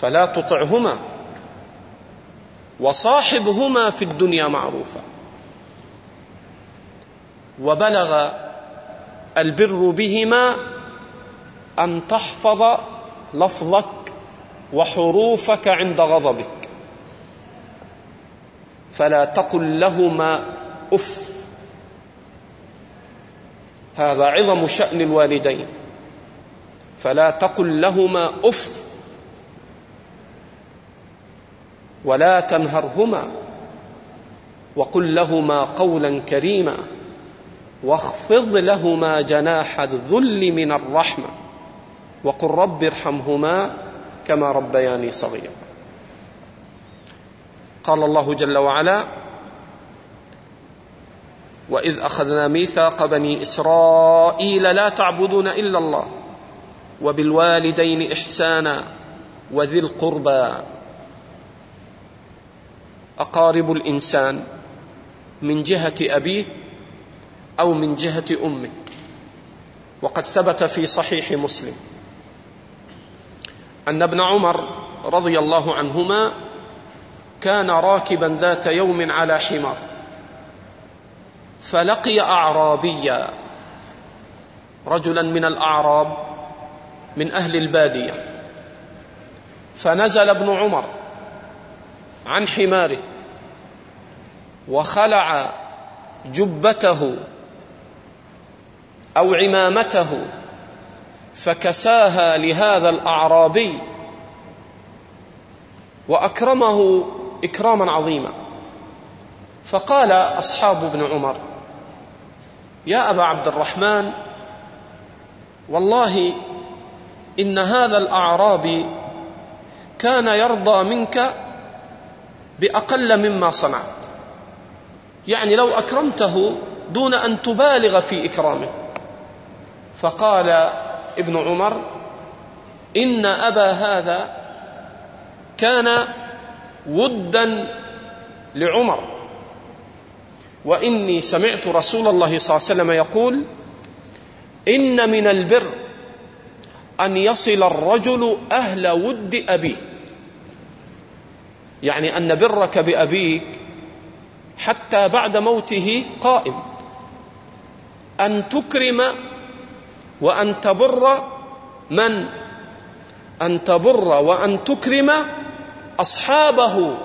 فلا تطعهما وصاحبهما في الدنيا معروفا. وبلغ البر بهما أن تحفظ لفظك وحروفك عند غضبك. فلا تقل لهما أف. هذا عظم شأن الوالدين. فلا تقل لهما أف ولا تنهرهما وقل لهما قولا كريما واخفض لهما جناح الذل من الرحمة وقل رب ارحمهما كما ربياني صغيرا. قال الله جل وعلا واذ اخذنا ميثاق بني اسرائيل لا تعبدون الا الله وبالوالدين احسانا وذي القربى اقارب الانسان من جهه ابيه أو من جهه امه وقد ثبت في صحيح مسلم ان ابن عمر رضي الله عنهما كان راكبا ذات يوم على حمار فلقي أعرابيا رجلا من الأعراب من أهل البادية. فنزل ابن عمر عن حماره وخلع جبته أو عمامته فكساها لهذا الأعرابي وأكرمه إكراما عظيما. فقال أصحاب ابن عمر يا أبا عبد الرحمن والله إن هذا الاعرابي كان يرضى منك بأقل مما صنعت. يعني لو أكرمته دون أن تبالغ في إكرامه. فقال ابن عمر إن أبا هذا كان ودا لعمر. وإني سمعت رسول الله صلى الله عليه وسلم يقول إن من البر أن يصل الرجل أهل ود أبيه. يعني أن برك بأبيك حتى بعد موته قائم. أن تكرم وأن تبر من؟ أن تبر وأن تكرم أصحابه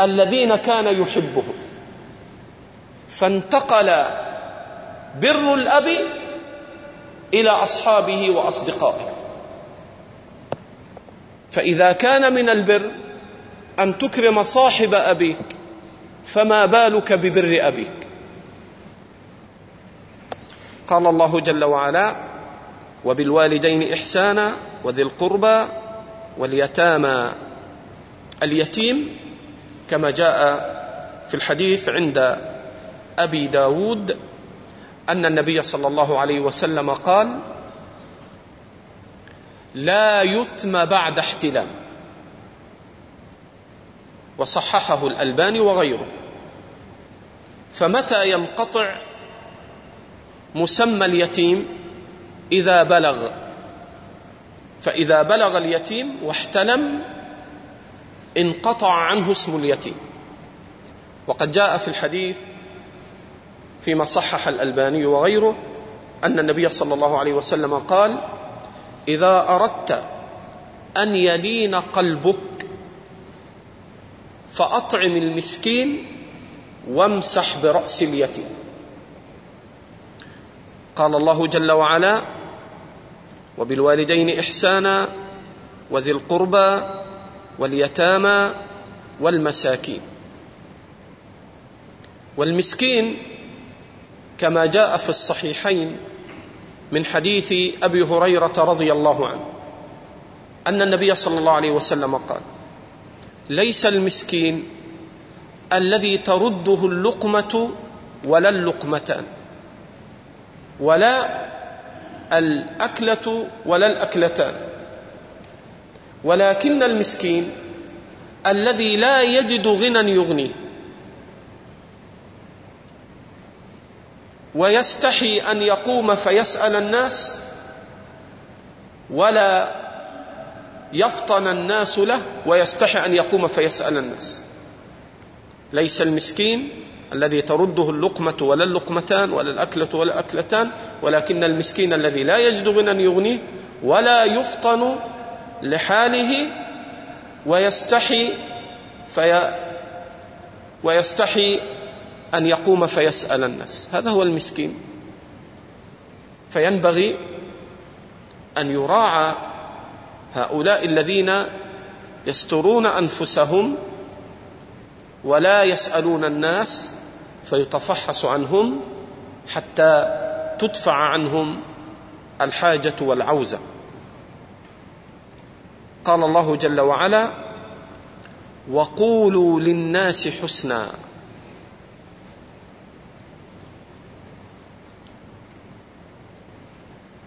الذين كان يحبهم. فانتقل بر الأب إلى أصحابه وأصدقائه. فإذا كان من البر أن تكرم صاحب أبيك فما بالك ببر أبيك؟ قال الله جل وعلا وبالوالدين إحسانا وذي القربى واليتامى اليتيم كما جاء في الحديث عند أبي داود أن النبي صلى الله عليه وسلم قال لا يتم بعد احتلام. وصححه الألباني وغيره. فمتى ينقطع مسمى اليتيم؟ إذا بلغ. فإذا بلغ اليتيم واحتلم انقطع عنه اسم اليتيم. وقد جاء في الحديث فيما صحح الألباني وغيره أن النبي صلى الله عليه وسلم قال إذا أردت أن يلين قلبك فأطعم المسكين وامسح برأس اليتيم. قال الله جل وعلا وبالوالدين إحسانا وذي القربى واليتامى والمساكين. والمسكين كما جاء في الصحيحين من حديث أبي هريرة رضي الله عنه أن النبي صلى الله عليه وسلم قال ليس المسكين الذي ترده اللقمة ولا اللقمتان ولا الأكلة ولا الأكلتان ولكن المسكين الذي لا يجد غنى يغنيه. ويستحي أن يقوم فيسأل الناس ولا يفطن الناس له ويستحي أن يقوم فيسأل الناس. ليس المسكين الذي ترده اللقمة ولا اللقمتان ولا الأكلة ولا الأكلتان ولكن المسكين الذي لا يجد غنى يغنيه ولا يفطن لحاله ويستحي في ويستحي أن يقوم فيسأل الناس. هذا هو المسكين. فينبغي أن يراعى هؤلاء الذين يسترون أنفسهم ولا يسألون الناس فيتفحص عنهم حتى تدفع عنهم الحاجة والعوزة. قال الله جل وعلا وقولوا للناس حسنا.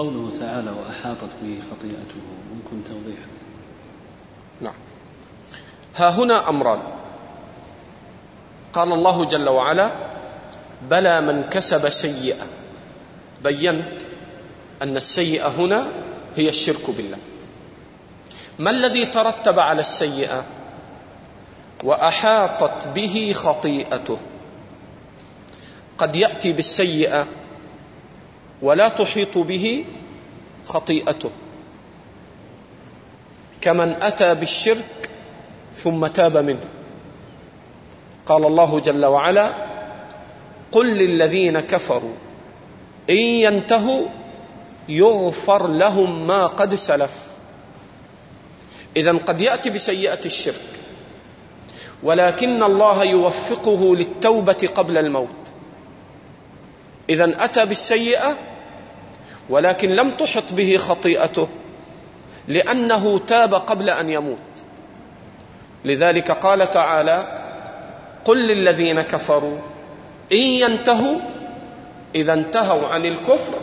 قوله تعالى وأحاطت به خطيئته ممكن توضيحا نعم. ها هنا أمران. قال الله جل وعلا بلى من كسب سيئة. بينت أن السيئة هنا هي الشرك بالله. ما الذي ترتب على السيئة؟ وأحاطت به خطيئته. قد يأتي بالسيئة ولا تحيط به خطيئته. كمن أتى بالشرك ثم تاب منه. قال الله جل وعلا قل للذين كفروا إن ينتهوا يغفر لهم ما قد سلف. اذا قد يأتي بسيئة الشرك ولكن الله يوفقه للتوبة قبل الموت. إذا أتى بالسيئة ولكن لم تحط به خطيئته لأنه تاب قبل أن يموت. لذلك قال تعالى قل للذين كفروا إن ينتهوا إذا انتهوا عن الكفر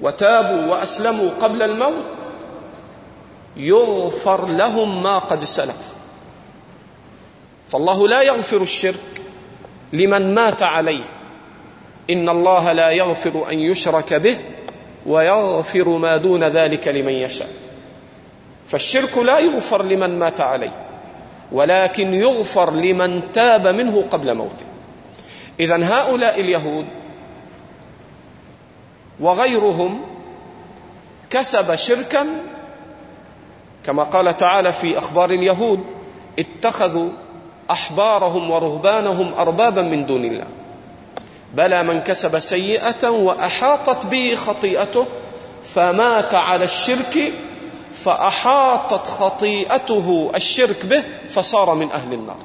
وتابوا وأسلموا قبل الموت يغفر لهم ما قد سلف. فالله لا يغفر الشرك لمن مات عليه. إن الله لا يغفر أن يشرك به ويغفر ما دون ذلك لمن يشاء. فالشرك لا يغفر لمن مات عليه ولكن يغفر لمن تاب منه قبل موته. اذا هؤلاء اليهود وغيرهم كسب شركا كما قال تعالى في أخبار اليهود اتخذوا أحبارهم ورهبانهم اربابا من دون الله. بلى من كسب سيئة وأحاطت به خطيئته فمات على الشرك فأحاطت خطيئته الشرك به فصار من أهل النار.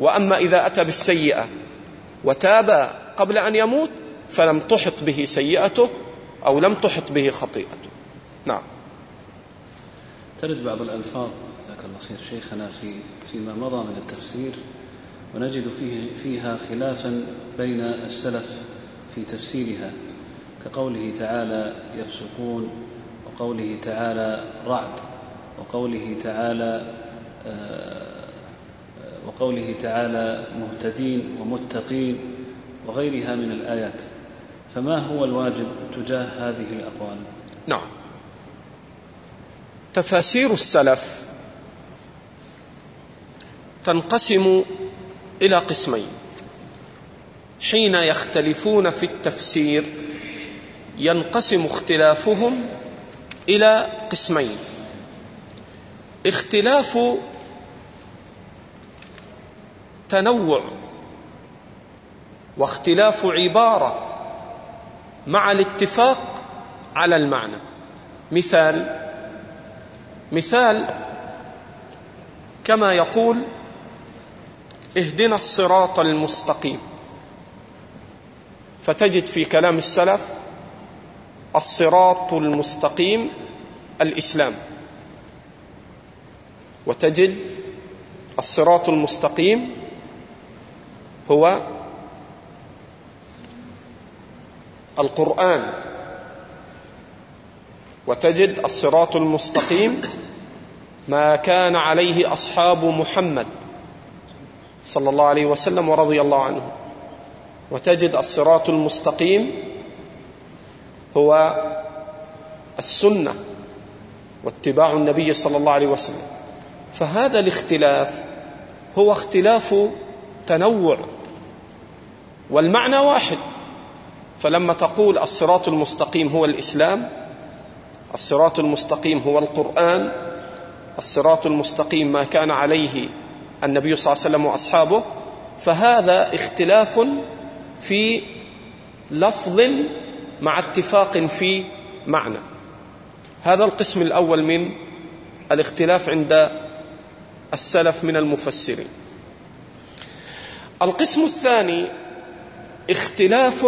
وأما إذا أتى بالسيئة وتاب قبل أن يموت فلم تحط به سيئته أو لم تحط به خطيئته. نعم. ترد بعض الألفاظ جزاك الله خير شيخنا في فيما مضى من التفسير. ونجد فيه فيها خلافا بين السلف في تفسيرها كقوله تعالى يفسقون وقوله تعالى رعد وقوله تعالى وقوله تعالى مهتدين ومتقين وغيرها من الآيات. فما هو الواجب تجاه هذه الأقوال؟ نعم. تفاسير السلف تنقسم إلى قسمين. حين يختلفون في التفسير ينقسم اختلافهم إلى قسمين. اختلاف تنوع واختلاف عبارة مع الاتفاق على المعنى. مثال مثال كما يقول اهدنا الصراط المستقيم. فتجد في كلام السلف الصراط المستقيم الإسلام. وتجد الصراط المستقيم هو القرآن. وتجد الصراط المستقيم ما كان عليه أصحاب محمد. صلى الله عليه وسلم ورضي الله عنه. وتجد الصراط المستقيم هو السنة واتباع النبي صلى الله عليه وسلم. فهذا الاختلاف هو اختلاف تنوع والمعنى واحد. فلما تقول الصراط المستقيم هو الإسلام الصراط المستقيم هو القرآن الصراط المستقيم ما كان عليه النبي صلى الله عليه وسلم وأصحابه فهذا اختلاف في لفظ مع اتفاق في معنى. هذا القسم الأول من الاختلاف عند السلف من المفسرين. القسم الثاني اختلاف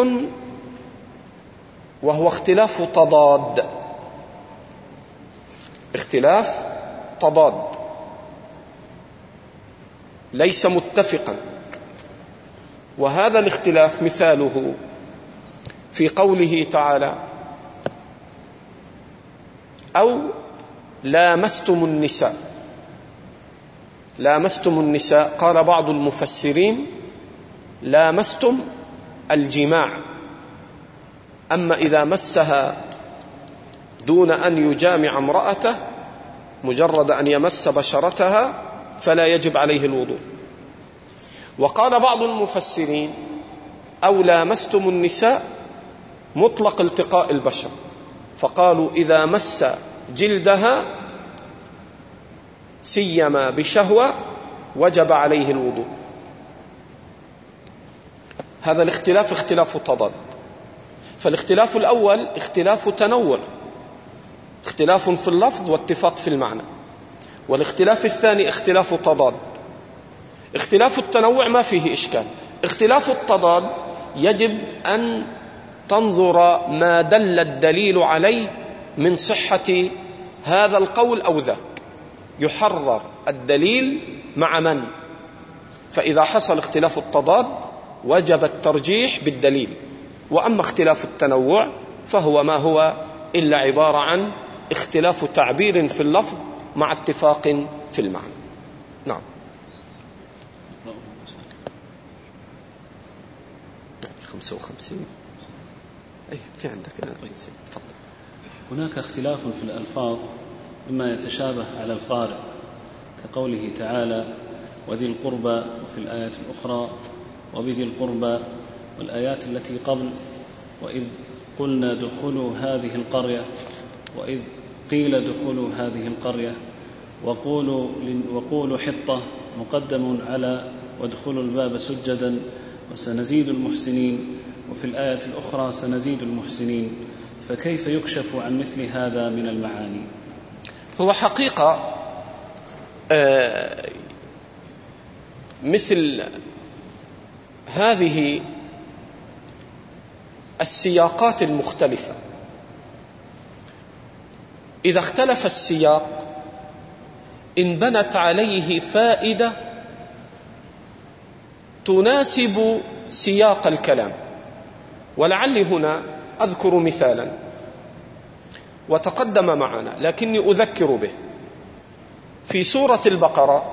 وهو اختلاف تضاد. اختلاف تضاد. ليس متفقا. وهذا الاختلاف مثاله في قوله تعالى أو لامستم النساء. لامستم النساء قال بعض المفسرين لامستم الجماع. أما إذا مسها دون أن يجامع امرأته مجرد أن يمس بشرتها فلا يجب عليه الوضوء. وقال بعض المفسرين أو لامستم النساء مطلق التقاء البشر. فقالوا إذا مس جلدها سيما بشهوة وجب عليه الوضوء. هذا الاختلاف اختلاف تضاد. فالاختلاف الأول اختلاف تنوع. اختلاف في اللفظ واتفاق في المعنى. والاختلاف الثاني اختلاف تضاد اختلاف التنوع ما فيه إشكال. اختلاف التضاد يجب أن تنظر ما دل الدليل عليه من صحة هذا القول أو ذاك. يحرر الدليل مع من؟ فإذا حصل اختلاف التضاد وجب الترجيح بالدليل. وأما اختلاف التنوع فهو ما هو إلا عبارة عن اختلاف تعبير في اللفظ مع اتفاق في المعنى. نعم. 55 أي في عندك. طيب تفضل. هناك اختلاف في الألفاظ مما يتشابه على القارئ كقوله تعالى وذي القربى وفي الآيات الأخرى وبذي القربى والآيات التي قبل وإذ قلنا ادخلوا هذه القرية وإذ قيل دخلوا هذه القرية وقولوا وقولوا حطة مقدم على وادخلوا الباب سجدا وسنزيد المحسنين وفي الآية الأخرى سنزيد المحسنين فكيف يكشف عن مثل هذا من المعاني؟ هو حقيقة آه، مثل هذه السياقات المختلفة. إذا اختلف السياق انبنت عليه فائدة تناسب سياق الكلام. ولعلي هنا أذكر مثالا. وتقدم معنا لكني أذكر به. في سورة البقرة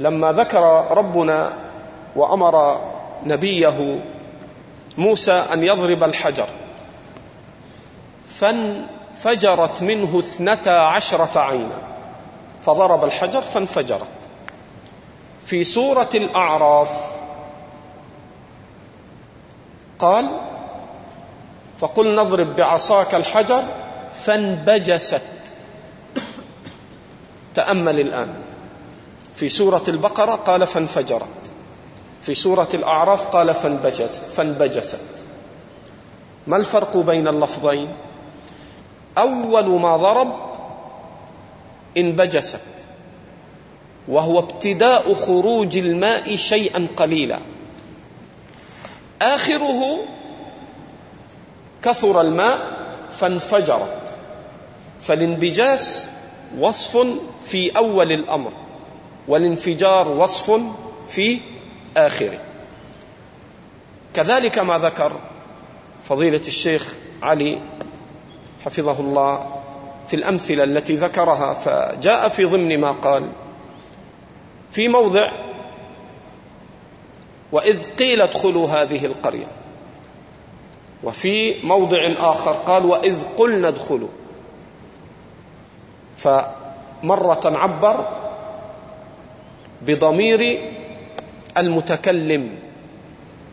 لما ذكر ربنا وأمر نبيه موسى أن يضرب الحجر فانفجرت منه اثنتا عشرة عينا. فضرب الحجر فانفجرت. في سورة الأعراف قال فقل نضرب بعصاك الحجر فانبجست. تأمل الآن. في سورة البقرة قال فانفجرت. في سورة الأعراف قال فانبجس فانبجست. ما الفرق بين اللفظين؟ أول ما ضرب انبجست وهو ابتداء خروج الماء شيئا قليلا. آخره كثر الماء فانفجرت. فالانبجاس وصف في أول الأمر والانفجار وصف في آخره. كذلك ما ذكر فضيلة الشيخ علي حفظه الله في الأمثلة التي ذكرها فجاء في ضمن ما قال في موضع وإذ قيل ادخلوا هذه القرية. وفي موضع آخر قال وإذ قلنا ادخلوا. فمرة عبر بضمير المتكلم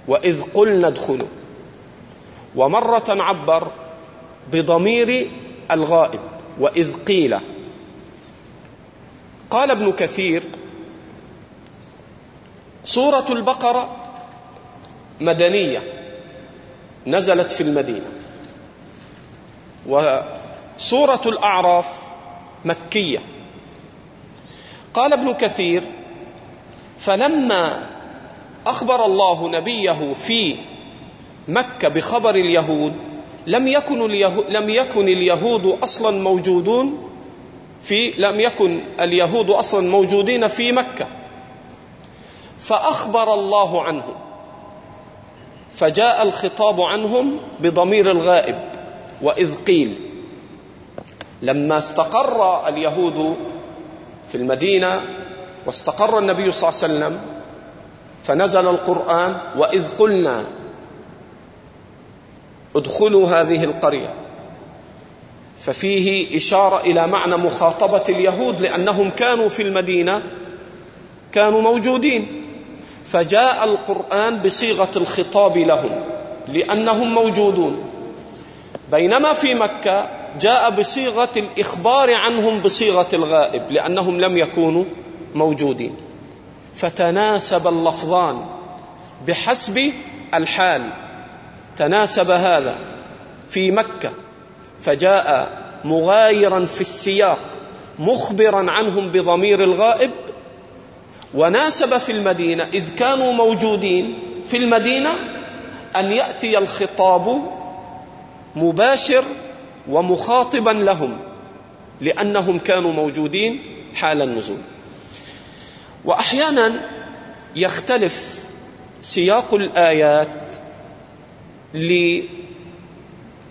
وإذ قلنا ادخلوا. ومرة عبر بضمير الغائب وإذ قيل. قال ابن كثير سورة البقرة مدنية نزلت في المدينة وسورة الأعراف مكية. قال ابن كثير فلما أخبر الله نبيه في مكة بخبر اليهود لم يكن اليهود لم يكن اليهود أصلا موجودون في لم يكن اليهود أصلا موجودين في مكة. فأخبر الله عنهم. فجاء الخطاب عنهم بضمير الغائب وإذ قيل لما استقر اليهود في المدينة واستقر النبي صلى الله عليه وسلم فنزل القرآن وإذ قلنا ادخلوا هذه القرية. ففيه إشارة إلى معنى مخاطبة اليهود لأنهم كانوا في المدينة كانوا موجودين. فجاء القرآن بصيغة الخطاب لهم لأنهم موجودون. بينما في مكة جاء بصيغة الإخبار عنهم بصيغة الغائب لأنهم لم يكونوا موجودين. فتناسب اللفظان بحسب الحال. تناسب هذا في مكة فجاء مغايرا في السياق مخبرا عنهم بضمير الغائب وناسب في المدينة إذ كانوا موجودين في المدينة أن يأتي الخطاب مباشر ومخاطبا لهم لأنهم كانوا موجودين حال النزول. واحيانا يختلف سياق الآيات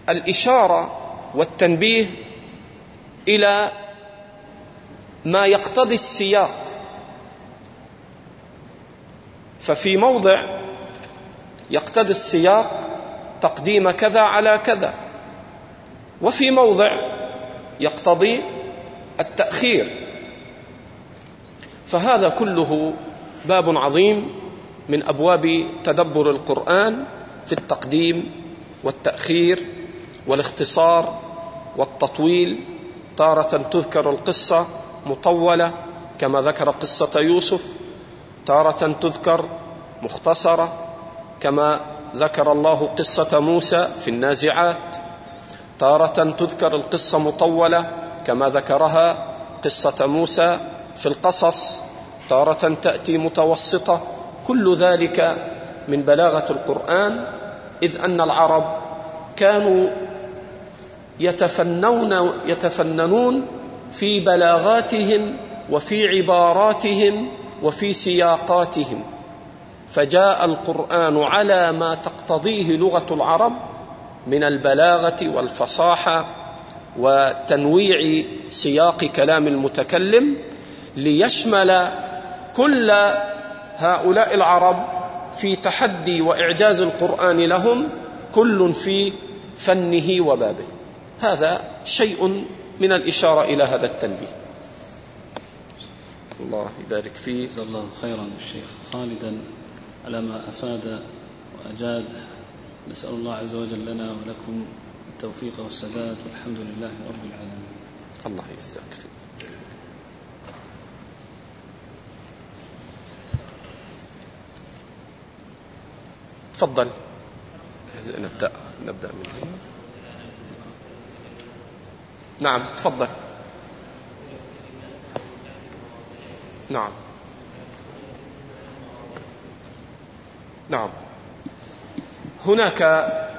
للإشارة والتنبيه إلى ما يقتضي السياق. ففي موضع يقتضي السياق تقديم كذا على كذا وفي موضع يقتضي التأخير. فهذا كله باب عظيم من أبواب تدبر القرآن في التقديم والتأخير والاختصار والتطويل تارة تذكر القصة مطولة كما ذكر قصة يوسف تارة تذكر مختصرة كما ذكر الله قصة موسى في النازعات تارة تذكر القصة مطولة كما ذكرها قصة موسى في القصص تارة تأتي متوسطة كل ذلك من بلاغة القرآن إذ أن العرب كانوا يتفنون يتفننون في بلاغاتهم وفي عباراتهم وفي سياقاتهم. فجاء القرآن على ما تقتضيه لغة العرب من البلاغة والفصاحة وتنويع سياق كلام المتكلم ليشمل كل هؤلاء العرب في تحدي وإعجاز القرآن لهم كل في فنه وبابه. هذا شيء من الإشارة إلى هذا التنبيه. الله يبارك فيه جزا الله خيرا الشيخ خالدا على ما أفاد وأجاد. نسأل الله عز وجل لنا ولكم التوفيق والسداد والحمد لله رب العالمين. الله يجزاك تفضل. نبدأ نبدأ من هنا. نعم تفضل. نعم. نعم. هناك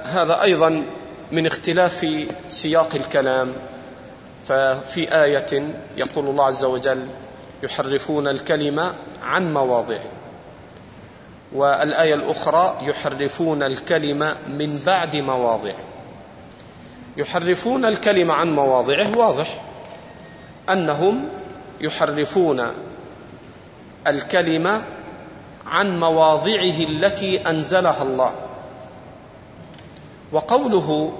هذا أيضا من اختلاف سياق الكلام. ففي آية يقول الله عز وجل يحرفون الكلمة عن مواضعه. والآية الأخرى يحرفون الكلمة من بعد مواضعه يحرفون الكلمة عن مواضعه واضح. أنهم يحرفون الكلمة عن مواضعه التي أنزلها الله. وقوله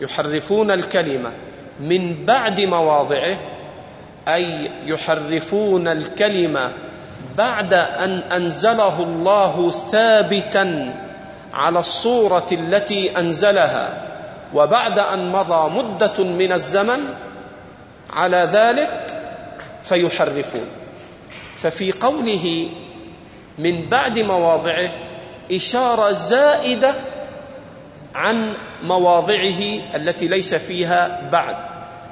يحرفون الكلمة من بعد مواضعه أي يحرفون الكلمة بعد أن أنزله الله ثابتا على الصورة التي أنزلها وبعد أن مضى مدة من الزمن على ذلك فيحرفون. ففي قوله من بعد مواضعه إشارة زائدة عن مواضعه التي ليس فيها بعد.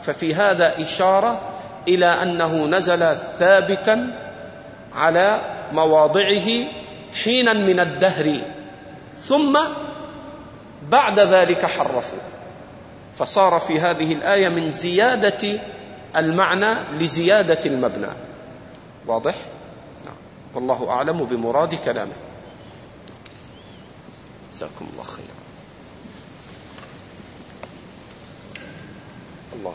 ففي هذا إشارة إلى أنه نزل ثابتا على مواضعه حينا من الدهر. ثم بعد ذلك حرفوا. فصار في هذه الآية من زيادة المعنى لزيادة المبنى. واضح؟ نعم. والله أعلم بمراد كلامه. جزاكم الله خيرا. الله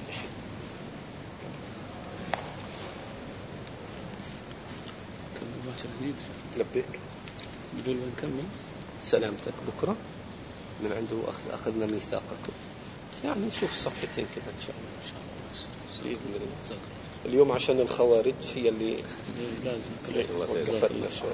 لبيك. بدون ما نكمل. سلامتك. بكرة. من عنده أخذ أخذنا ميثاقكم. يعني نشوف صفحتين كذا إن شاء الله. إن شاء الله. بإذن الله. جزاك اليوم عشان الخوارج هي اللي لازم. شوي.